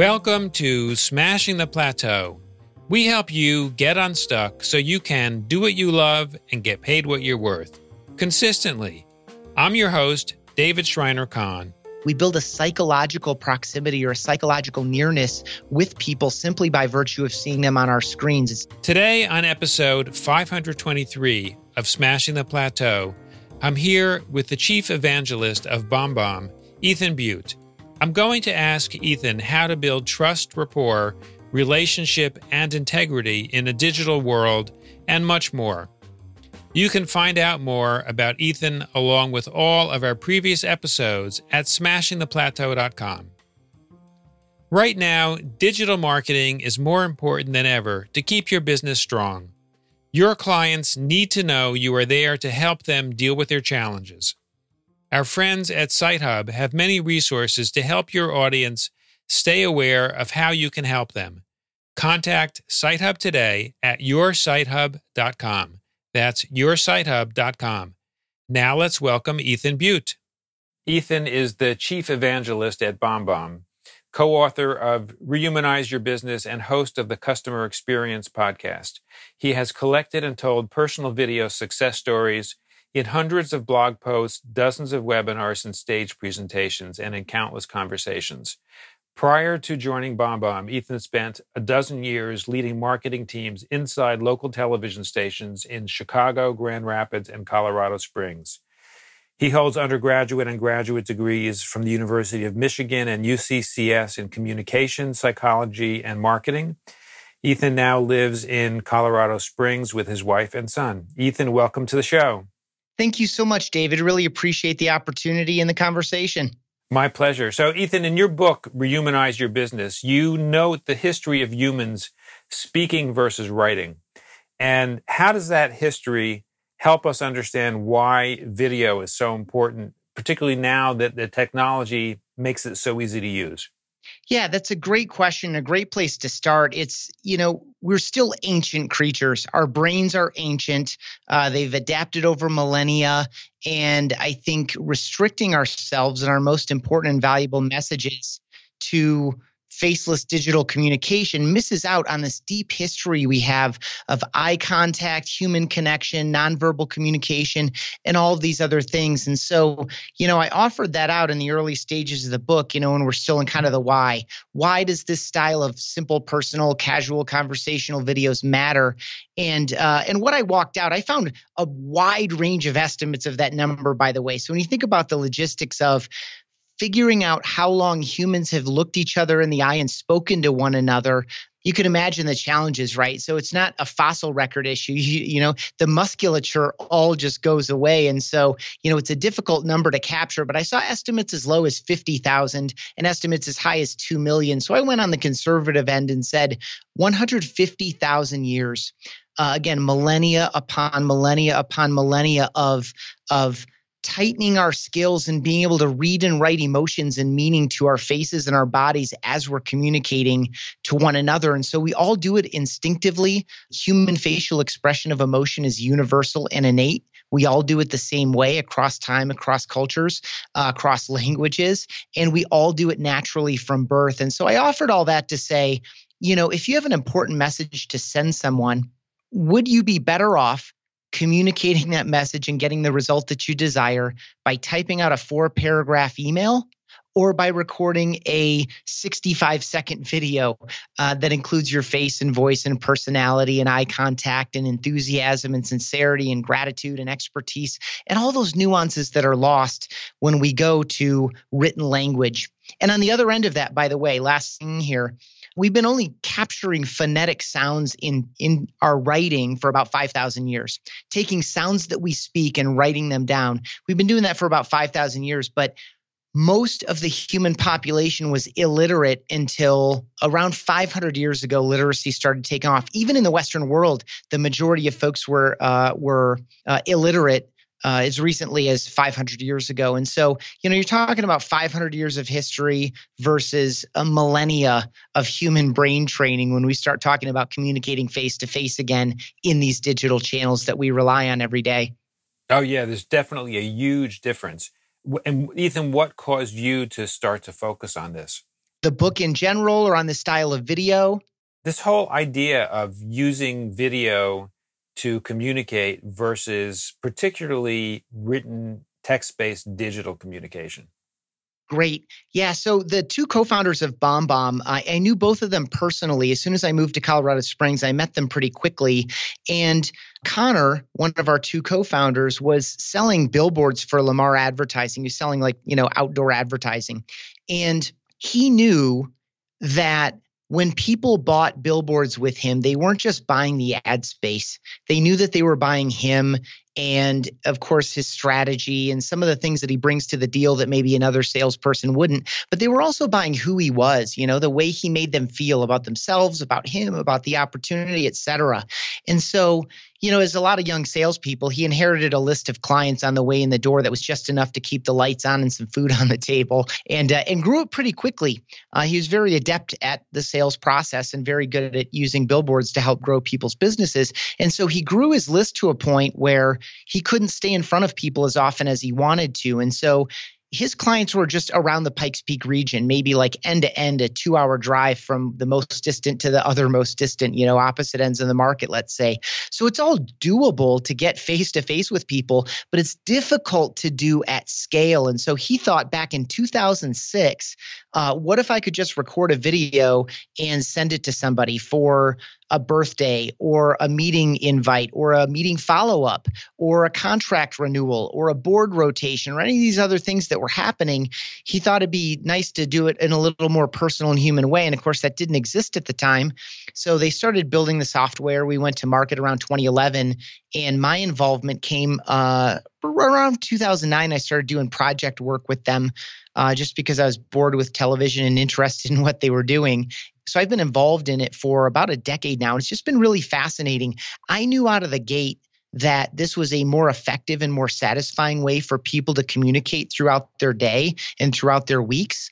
Welcome to Smashing the Plateau. We help you get unstuck so you can do what you love and get paid what you're worth consistently. I'm your host, David Shriner-Cahn. We build a psychological proximity or a psychological nearness with people simply by virtue of seeing them on our screens. Today, on episode 523 of Smashing the Plateau, I'm here with the chief evangelist of BombBomb, Ethan Beute. I'm going to ask Ethan how to build trust, rapport, relationship, and integrity in a digital world, and much more. You can find out more about Ethan along with all of our previous episodes at smashingtheplateau.com. Right now, digital marketing is more important than ever to keep your business strong. Your clients need to know you are there to help them deal with their challenges. Our friends at SiteHub have many resources to help your audience stay aware of how you can help them. Contact SiteHub today at yoursitehub.com. That's yoursitehub.com. Now let's welcome Ethan Beute. Ethan is the chief evangelist at BombBomb, co author of Rehumanize Your Business and host of the Customer Experience podcast. He has collected and told personal video success stories in hundreds of blog posts, dozens of webinars and stage presentations, and in countless conversations. Prior to joining BombBomb, Ethan spent a dozen years leading marketing teams inside local television stations in Chicago, Grand Rapids, and Colorado Springs. He holds undergraduate and graduate degrees from the University of Michigan and UCCS in communication, psychology, and marketing. Ethan now lives in Colorado Springs with his wife and son. Ethan, welcome to the show. Thank you so much, David. Really appreciate the opportunity and the conversation. My pleasure. So, Ethan, in your book, Rehumanize Your Business, you note the history of humans speaking versus writing. And how does that history help us understand why video is so important, particularly now that the technology makes it so easy to use? Yeah, that's a great question, a great place to start. It's, you know, we're still ancient creatures. Our brains are ancient. Uh, they've adapted over millennia. And I think restricting ourselves and our most important and valuable messages to faceless digital communication misses out on this deep history we have of eye contact, human connection, nonverbal communication, and all of these other things. And so, you know, I offered that out in the early stages of the book, you know, and we're still in kind of the why. Why does this style of simple, personal, casual, conversational videos matter? And uh, and what I walked out, I found a wide range of estimates of that number, by the way. So when you think about the logistics of figuring out how long humans have looked each other in the eye and spoken to one another you can imagine the challenges, right? So it's not a fossil record issue. You, you, know, the musculature all just goes away. And so, you know, it's a difficult number to capture, but I saw estimates as low as 50,000 and estimates as high as 2 million. So I went on the conservative end and said 150,000 years. Uh, again, millennia upon millennia upon millennia of, of, tightening our skills and being able to read and write emotions and meaning to our faces and our bodies as we're communicating to one another. And so we all do it instinctively. Human facial expression of emotion is universal and innate. We all do it the same way across time, across cultures, uh, across languages, and we all do it naturally from birth. And so I offered all that to say, you know, if you have an important message to send someone, would you be better off communicating that message and getting the result that you desire by typing out a four paragraph email or by recording a 65 second video uh, that includes your face and voice and personality and eye contact and enthusiasm and sincerity and gratitude and expertise and all those nuances that are lost when we go to written language. And on the other end of that, by the way, last thing here, we've been only capturing phonetic sounds in in our writing for about 5000 years. Taking sounds that we speak and writing them down. We've been doing that for about 5000 years but most of the human population was illiterate until around 500 years ago literacy started taking off. Even in the western world the majority of folks were uh, were uh, illiterate uh, as recently as 500 years ago. And so, you know, you're talking about 500 years of history versus a millennia of human brain training when we start talking about communicating face to face again in these digital channels that we rely on every day. Oh, yeah, there's definitely a huge difference. And Ethan, what caused you to start to focus on this? the book in general or on the style of video? This whole idea of using video to communicate versus particularly written text based digital communication. Great. Yeah. So the two co-founders of BombBomb, I, I, knew both of them personally. As soon as I moved to Colorado Springs, I met them pretty quickly. And Conor, one of our two co-founders, was selling billboards for Lamar Advertising. He's selling like you know outdoor advertising, and he knew that when people bought billboards with him, they weren't just buying the ad space. They knew that they were buying him and, of course, his strategy and some of the things that he brings to the deal that maybe another salesperson wouldn't. But they were also buying who he was, you know, the way he made them feel about themselves, about him, about the opportunity, et cetera. And so you know, as a lot of young salespeople, he inherited a list of clients on the way in the door that was just enough to keep the lights on and some food on the table, and uh, and grew it pretty quickly. Uh, he was very adept at the sales process and very good at using billboards to help grow people's businesses. And so he grew his list to a point where he couldn't stay in front of people as often as he wanted to, and so his clients were just around the Pikes Peak region, maybe like end to end, a two hour drive from the most distant to the other most distant, you know, opposite ends of the market, let's say. So it's all doable to get face to face with people, but it's difficult to do at scale. And so he thought back in 2006, uh, what if I could just record a video and send it to somebody for a birthday or a meeting invite or a meeting follow up or a contract renewal or a board rotation or any of these other things that were happening, he thought it'd be nice to do it in a little more personal and human way. And of course, that didn't exist at the time. So they started building the software. We went to market around 2011, and my involvement came uh, around 2009. I started doing project work with them uh, just because I was bored with television and interested in what they were doing. So I've been involved in it for about a decade now. and It's just been really fascinating. I knew out of the gate that this was a more effective and more satisfying way for people to communicate throughout their day and throughout their weeks.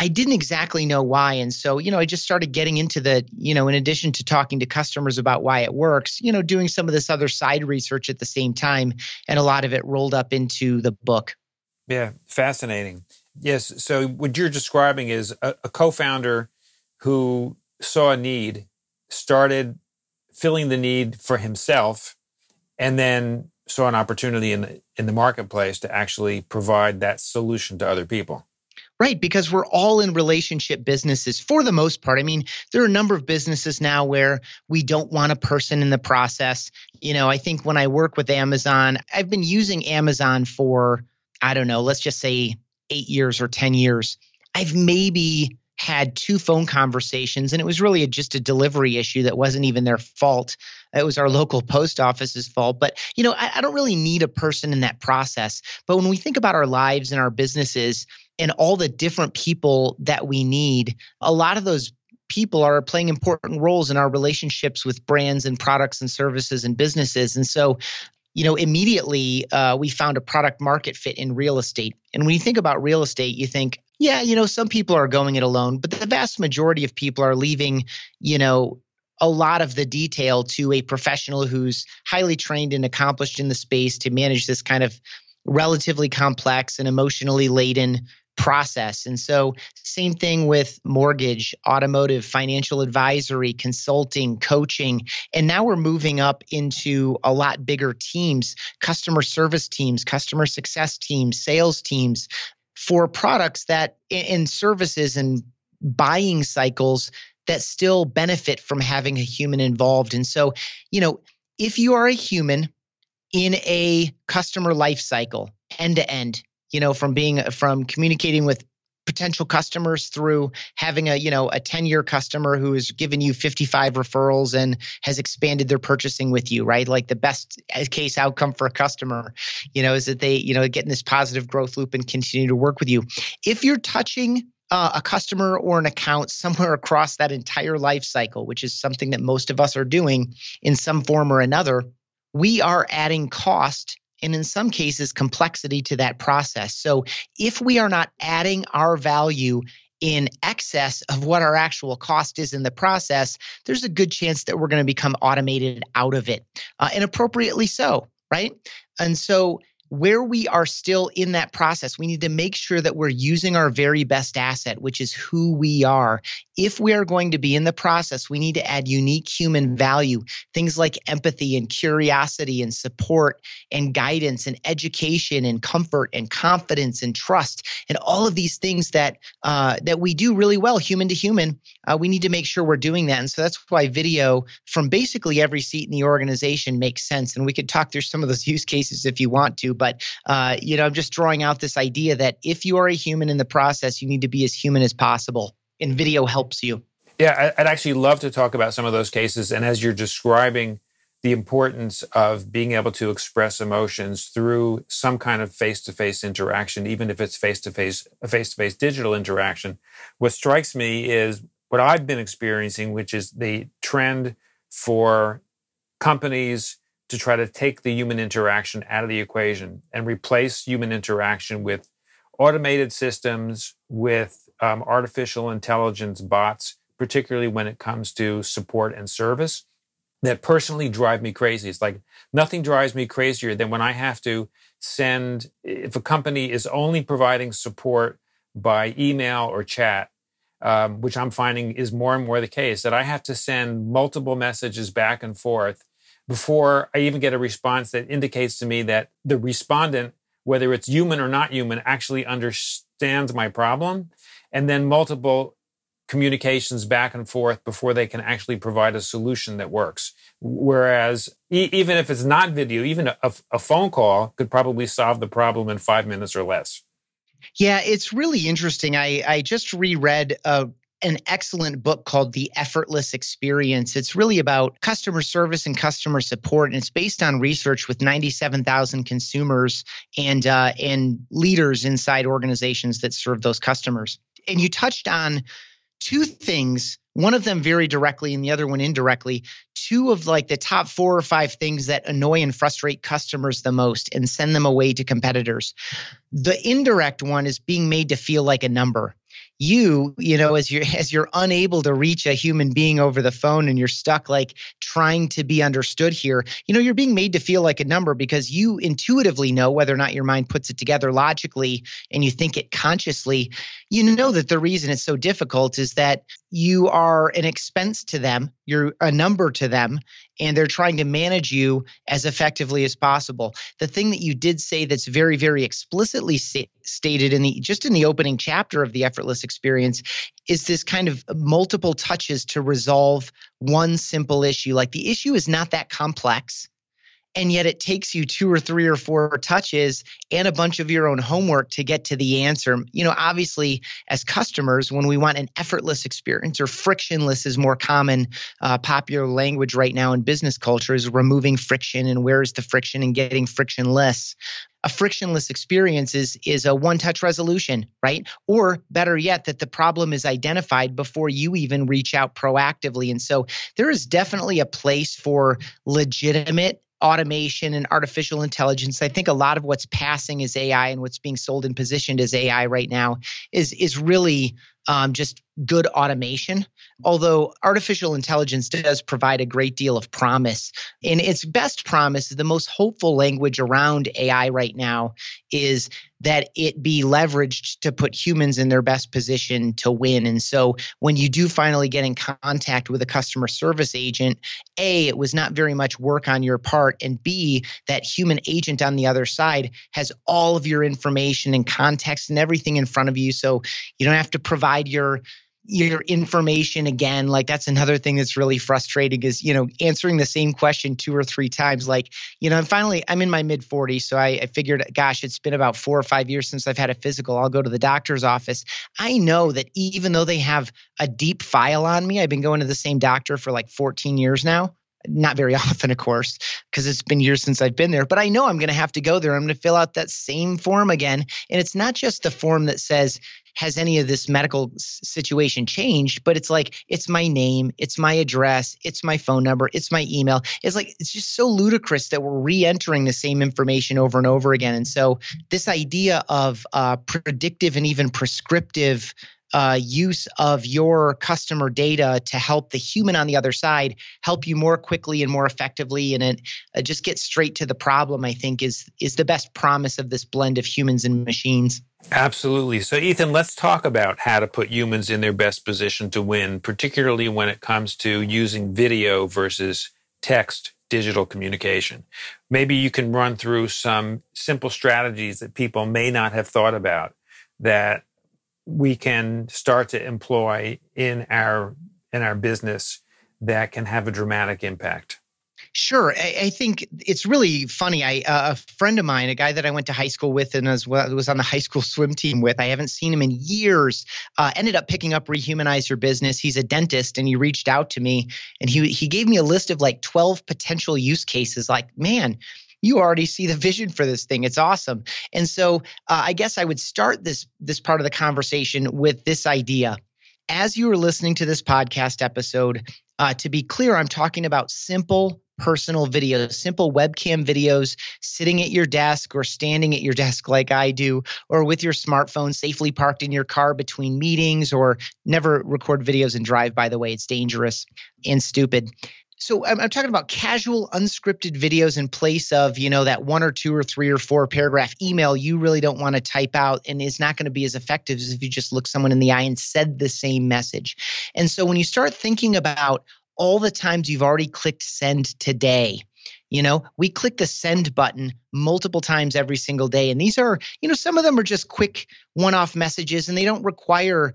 I didn't exactly know why. And so, you know, I just started getting into the, you know, in addition to talking to customers about why it works, you know, doing some of this other side research at the same time. And a lot of it rolled up into the book. Yeah, fascinating. Yes. So, what you're describing is a, a co founder who saw a need, started filling the need for himself, and then saw an opportunity in the, in the marketplace to actually provide that solution to other people. Right, because we're all in relationship businesses for the most part. I mean, there are a number of businesses now where we don't want a person in the process. You know, I think when I work with Amazon, I've been using Amazon for, I don't know, let's just say eight years or 10 years. I've maybe had two phone conversations and it was really a, just a delivery issue that wasn't even their fault. It was our local post office's fault. But you know I, I, don't really need a person in that process. But when we think about our lives and our businesses and all the different people that we need a lot of those people are playing important roles in our relationships with brands and products and services and businesses. And so you know, immediately uh, we found a product market fit in real estate. And when you think about real estate, you think, yeah, you know, some people are going it alone, but the vast majority of people are leaving, you know, a lot of the detail to a professional who's highly trained and accomplished in the space to manage this kind of relatively complex and emotionally laden process. And so, same thing with mortgage, automotive, financial advisory, consulting, coaching. And now we're moving up into a lot bigger teams customer service teams, customer success teams, sales teams, for products that in services and buying cycles that still benefit from having a human involved. And so, you know, if you are a human in a customer life cycle, end to end, you know, from being from communicating with potential customers through having a you know a 10 year customer who has given you 55 referrals and has expanded their purchasing with you right? Like the best case outcome for a customer you know is that they you know get in this positive growth loop and continue to work with you. If you're touching uh, a customer or an account somewhere across that entire life cycle which is something that most of us are doing in some form or another we are adding cost and in some cases complexity to that process. So if we are not adding our value in excess of what our actual cost is in the process, there's a good chance that we're going to become automated out of it, uh, and appropriately so, right? And so where we are still in that process, we need to make sure that we're using our very best asset, which is who we are. If we are going to be in the process, we need to add unique human value, things like empathy and curiosity and support and guidance and education and comfort and confidence and trust and all of these things that uh, that we do really well, human to human. Uh, we need to make sure we're doing that, and so that's why video from basically every seat in the organization makes sense. And we could talk through some of those use cases if you want to, but uh, you know, I'm just drawing out this idea that if you are a human in the process, you need to be as human as possible, and video helps you. Yeah, I'd actually love to talk about some of those cases. And as you're describing the importance of being able to express emotions through some kind of face-to-face interaction, even if it's face-to-face, a face-to-face digital interaction, what strikes me is what I've been experiencing, which is the trend for companies to try to take the human interaction out of the equation and replace human interaction with automated systems, with um, artificial intelligence bots, particularly when it comes to support and service, that personally drive me crazy. It's like nothing drives me crazier than when I have to send, if a company is only providing support by email or chat, um, which I'm finding is more and more the case, that I have to send multiple messages back and forth before I even get a response that indicates to me that the respondent, whether it's human or not human, actually understands my problem. And then multiple communications back and forth before they can actually provide a solution that works. Whereas e- even if it's not video, even a, a phone call could probably solve the problem in five minutes or less. Yeah, it's really interesting. I, I just reread a an excellent book called The Effortless Experience. It's really about customer service and customer support, and it's based on research with 97,000 consumers and uh, and leaders inside organizations that serve those customers. And you touched on two things one of them very directly and the other one indirectly two of like the top four or five things that annoy and frustrate customers the most and send them away to competitors the indirect one is being made to feel like a number you you know as you're as you're unable to reach a human being over the phone and you're stuck like trying to be understood here you know you're being made to feel like a number because you intuitively know whether or not your mind puts it together logically and you think it consciously. You know that the reason it's so difficult is that you are an expense to them you're a number to them and they're trying to manage you as effectively as possible. The thing that you did say that's very, very explicitly stated in the just in the opening chapter of the effortless experience is this kind of multiple touches to resolve one simple issue. Like the issue is not that complex and yet it takes you two or three or four touches and a bunch of your own homework to get to the answer. You know, obviously, as customers, when we want an effortless experience or frictionless is more common uh, popular language right now in business culture is removing friction and where is the friction and getting frictionless. A frictionless experience is is a one touch resolution right? Or better yet that the problem is identified before you even reach out proactively. And so there is definitely a place for legitimate automation and artificial intelligence. I think a lot of what's passing is AI and what's being sold and positioned as AI right now is is really um, just good automation. Although artificial intelligence does provide a great deal of promise, and its best promise, the most hopeful language around AI right now is that it be leveraged to put humans in their best position to win. And so when you do finally get in contact with a customer service agent, A, it was not very much work on your part, and B, that human agent on the other side has all of your information and context and everything in front of you. So you don't have to provide your your information again. Like that's another thing that's really frustrating is you know answering the same question two or three times. Like you know and finally i'm in my mid 40s so I, I, figured gosh it's been about four or five years since i've had a physical. I'll go to the doctor's office. I know that even though they have a deep file on me i've been going to the same doctor for like 14 years now not very often, of course, because it's been years since I've been there, but I know I'm going to have to go there. I'm going to fill out that same form again. And it's not just the form that says, has any of this medical situation changed? But it's like, it's my name, it's my address, it's my phone number, it's my email. It's like, it's just so ludicrous that we're re entering the same information over and over again. And so, this idea of uh, predictive and even prescriptive uh, use of your customer data to help the human on the other side help you more quickly and more effectively and it uh, just get straight to the problem i think is is the best promise of this blend of humans and machines. Absolutely. So ethan let's talk about how to put humans in their best position to win particularly when it comes to using video versus text digital communication. Maybe you can run through some simple strategies that people may not have thought about that we can start to employ in our in our business that can have a dramatic impact Sure. I, I, think it's really funny. I uh, a friend of mine, a guy that I went to high school with and as well was on the high school swim team with. I haven't seen him in years. Uh, ended up picking up Rehumanize Your Business. He's a dentist, and he reached out to me and he he gave me a list of like twelve potential use cases. Like, man, you already see the vision for this thing. It's awesome. And so uh, I guess I would start this this part of the conversation with this idea. As you are listening to this podcast episode, uh, to be clear, I'm talking about simple personal videos, simple webcam videos, sitting at your desk or standing at your desk like I do, or with your smartphone safely parked in your car between meetings, or never record videos and drive, by the way. It's dangerous and stupid so I'm, I'm, talking about casual unscripted videos in place of you know that one or two or three or four paragraph email you really don't want to type out and is not going to be as effective as if you just look someone in the eye and said the same message and so when you start thinking about all the times you've already clicked send today you know, we click the send button multiple times every single day. And these are, you know, some of them are just quick one off messages and they don't require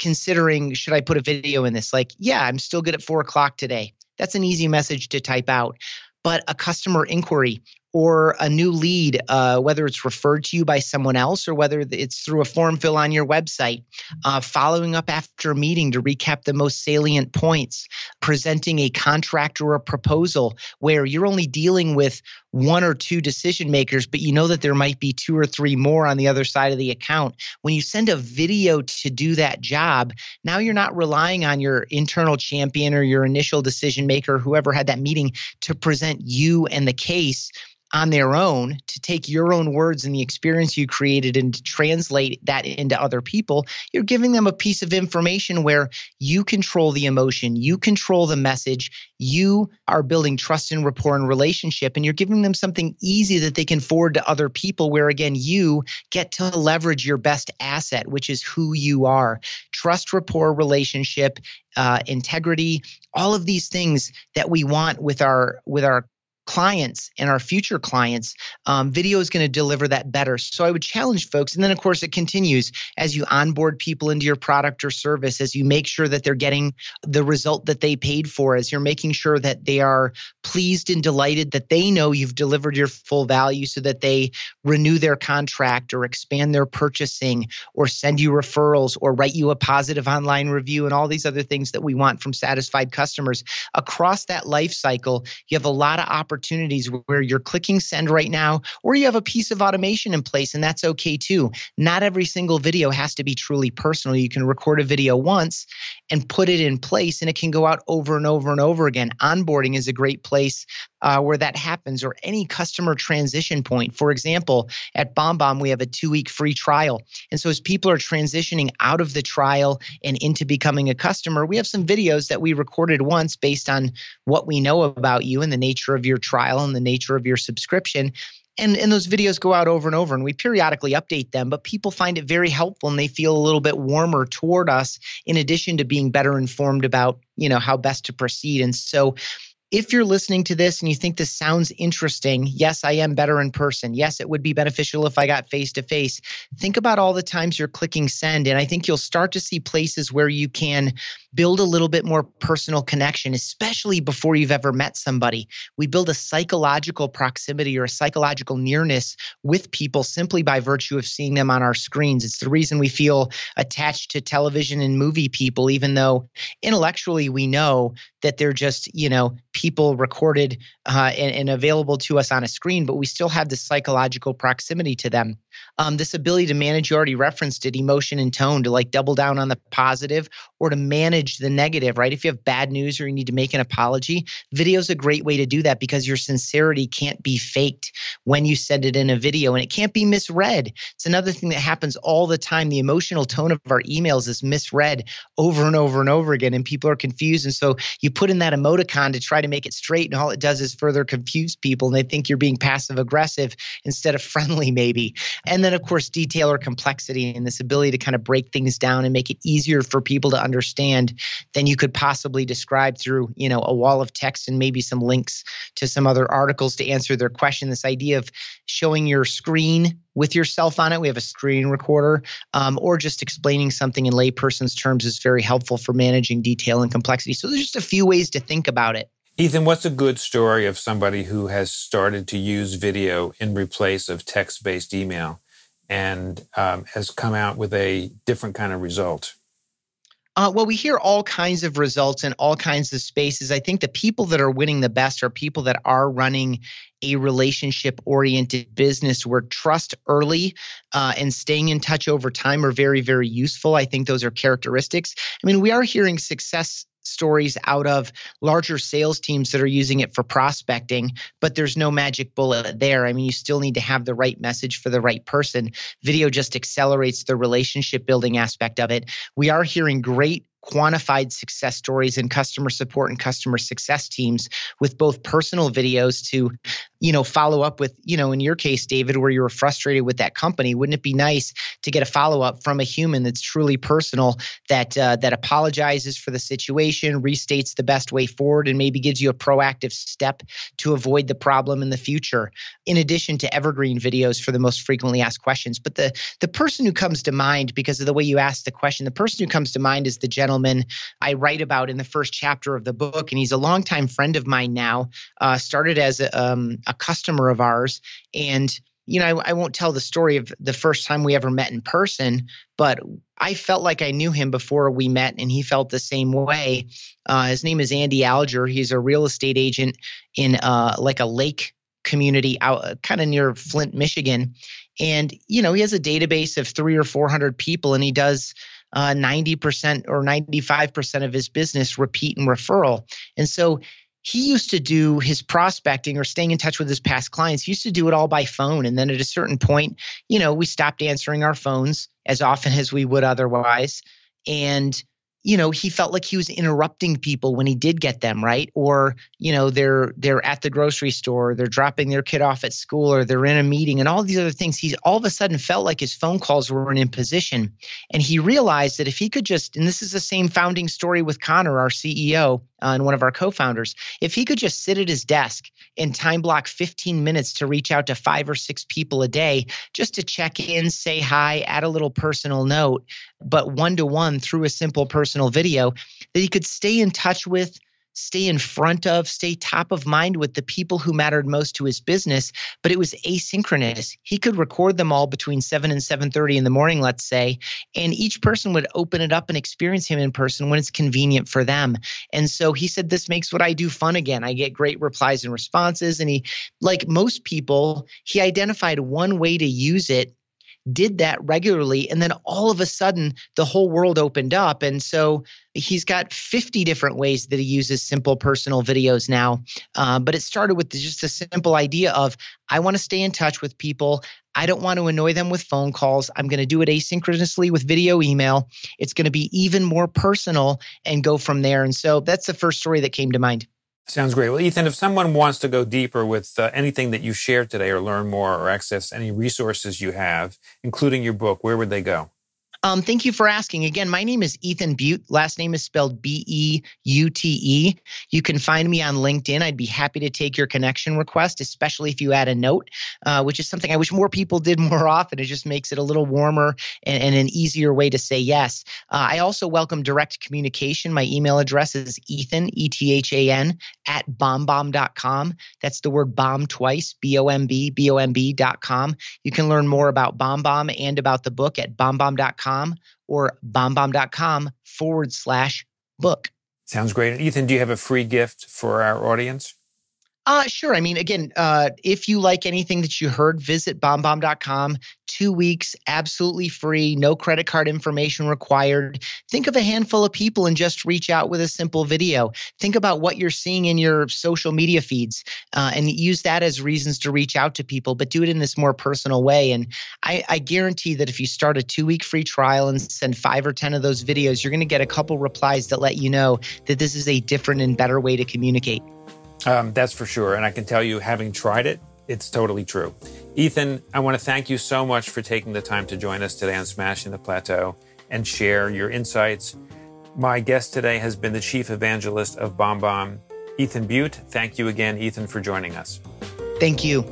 considering should I put a video in this? Like, yeah, I'm still good at four o'clock today. That's an easy message to type out. But a customer inquiry or a new lead, uh, whether it's referred to you by someone else or whether it's through a form fill on your website, uh, following up after a meeting to recap the most salient points, presenting a contract or a proposal where you're only dealing with one or two decision makers, but you know that there might be two or three more on the other side of the account. When you send a video to do that job, now you're not relying on your internal champion or your initial decision maker, whoever had that meeting, to present you and the case on their own to take your own words and the experience you created and to translate that into other people, you're giving them a piece of information where you control the emotion, you control the message, you are building trust and rapport and relationship, and you're giving them something easy that they can forward to other people where again you get to leverage your best asset, which is who you are. Trust, rapport, relationship, uh, integrity, all of these things that we want with our with our clients and our future clients, um, video is going to deliver that better. So I would challenge folks. And then, of course, it continues as you onboard people into your product or service, as you make sure that they're getting the result that they paid for, as you're making sure that they are pleased and delighted that they know you've delivered your full value so that they renew their contract or expand their purchasing or send you referrals or write you a positive online review and all these other things that we want from satisfied customers. Across that life cycle, you have a lot of opportunities opportunities where you're clicking send right now, or you have a piece of automation in place, and that's okay too. Not every single video has to be truly personal. You can record a video once and put it in place, and it can go out over and over and over again. Onboarding is a great place uh, where that happens, or any customer transition point. For example, at BombBomb, we have a two week free trial. And so as people are transitioning out of the trial and into becoming a customer, we have some videos that we recorded once based on what we know about you and the nature of your trial and the nature of your subscription. And, and those videos go out over and over and we periodically update them but people find it very helpful and they feel a little bit warmer toward us in addition to being better informed about you know how best to proceed and so if you're listening to this and you think this sounds interesting, yes, I am better in person. Yes, it would be beneficial if I got face to face. Think about all the times you're clicking send, and I think you'll start to see places where you can build a little bit more personal connection, especially before you've ever met somebody. We build a psychological proximity or a psychological nearness with people simply by virtue of seeing them on our screens. It's the reason we feel attached to television and movie people, even though intellectually we know that they're just, you know, people recorded uh, and, and, available to us on a screen, but we still have this psychological proximity to them. Um, this ability to manage, you already referenced it, emotion and tone, to like double down on the positive or to manage the negative, right? If you have bad news or you need to make an apology, video is a great way to do that because your sincerity can't be faked when you send it in a video and it can't be misread. It's another thing that happens all the time. The emotional tone of our emails is misread over and over and over again, and people are confused. And so you put in that emoticon to try to make it straight, and all it does is further confuse people, and they think you're being passive aggressive instead of friendly, maybe. And then, of course, detail or complexity and this ability to kind of break things down and make it easier for people to understand than you could possibly describe through, you know, a wall of text and maybe some links to some other articles to answer their question. This idea of showing your screen with yourself on it. We have a screen recorder, um, or just explaining something in layperson's terms is very helpful for managing detail and complexity. So there's just a few ways to think about it. Ethan, what's a good story of somebody who has started to use video in replace of text based email and um, has come out with a different kind of result? Uh, well, we hear all kinds of results in all kinds of spaces. I think the people that are winning the best are people that are running a relationship oriented business where trust early uh, and staying in touch over time are very, very useful. I think those are characteristics. I mean, we are hearing success stories out of larger sales teams that are using it for prospecting, but there's no magic bullet there. I mean, you still need to have the right message for the right person. Video just accelerates the relationship building aspect of it. We are hearing great quantified success stories in customer support and customer success teams with both personal videos to you know follow up with you know in your case david where you were frustrated with that company. Wouldn't it be nice to get a follow up from a human that's truly personal that uh, that apologizes for the situation restates the best way forward and maybe gives you a proactive step to avoid the problem in the future in addition to evergreen videos for the most frequently asked questions? But the the person who comes to mind because of the way you asked the question the person who comes to mind is the gentleman gentleman I write about in the first chapter of the book, and he's a longtime friend of mine now. Uh, started as a, um, a customer of ours, and you know, I, I, won't tell the story of the first time we ever met in person, but I felt like I knew him before we met, and he felt the same way. Uh, his name is Andy Alger. He's a real estate agent in uh, like a lake community out kind of near Flint, Michigan. And, you know, he has a database of three or 400 people, and he does uh, 90% or 95% of his business repeat and referral. And so he used to do his prospecting or staying in touch with his past clients. He used to do it all by phone. And then at a certain point, you know, we stopped answering our phones as often as we would otherwise. And you know he felt like he was interrupting people when he did get them right? Or you know they're they're at the grocery store they're dropping their kid off at school or they're in a meeting and all these other things. He's all of a sudden felt like his phone calls were an imposition and he realized that if he could just and this is the same founding story with conor our ceo uh, and one of our co-founders if he could just sit at his desk and time block 15 minutes to reach out to five or six people a day just to check in say hi add a little personal note but one to one through a simple personal video that he could stay in touch with stay in front of, stay top of mind with the people who mattered most to his business, but it was asynchronous. He could record them all between 7 and 7:30 in the morning, let's say, and each person would open it up and experience him in person when it's convenient for them. And so he said this makes what I do fun again. I get great replies and responses and he like most people, he identified one way to use it did that regularly. And then all of a sudden, the whole world opened up. And so he's got 50 different ways that he uses simple personal videos now. Uh, but it started with just a simple idea of I want to stay in touch with people. I don't want to annoy them with phone calls. I'm going to do it asynchronously with video email. It's going to be even more personal and go from there. And so that's the first story that came to mind. Sounds great. Well, Ethan, if someone wants to go deeper with uh, anything that you shared today or learn more or access any resources you have, including your book, where would they go? Um, thank you for asking. Again, my name is Ethan Beute. Last name is spelled B E U T E. You can find me on LinkedIn. I'd be happy to take your connection request, especially if you add a note, uh, which is something I wish more people did more often. It just makes it a little warmer and, and an easier way to say yes. Uh, I also welcome direct communication. My email address is Ethan, E T H A N, at bombbomb.com. That's the word bomb twice, B O M B, B O M B.com. You can learn more about BombBomb and about the book at bombbomb.com or bombbomb.com forward slash book. Sounds great. Ethan, do you have a free gift for our audience? Uh, sure. I mean, again, uh, if you like anything that you heard, visit bombbomb.com. Two weeks, absolutely free, no credit card information required. Think of a handful of people and just reach out with a simple video. Think about what you're seeing in your social media feeds uh, and use that as reasons to reach out to people, but do it in this more personal way. And I, I guarantee that if you start a two week free trial and send five or 10 of those videos, you're going to get a couple replies that let you know that this is a different and better way to communicate. Um, that's for sure. And I can tell you, having tried it, it's totally true. Ethan, I want to thank you so much for taking the time to join us today on Smashing the Plateau and share your insights. My guest today has been the chief evangelist of BombBomb, Ethan Beute. Thank you again, Ethan, for joining us. Thank you.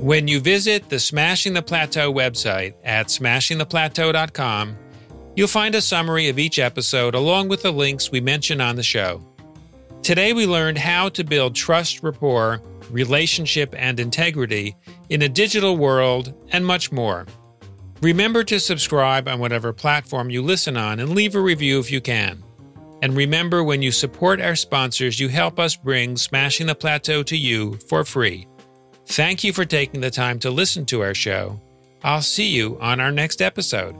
When you visit the Smashing the Plateau website at smashingtheplateau.com, you'll find a summary of each episode along with the links we mention on the show. Today, we learned how to build trust, rapport, relationship, and integrity in a digital world, and much more. Remember to subscribe on whatever platform you listen on and leave a review if you can. And remember, when you support our sponsors, you help us bring Smashing the Plateau to you for free. Thank you for taking the time to listen to our show. I'll see you on our next episode.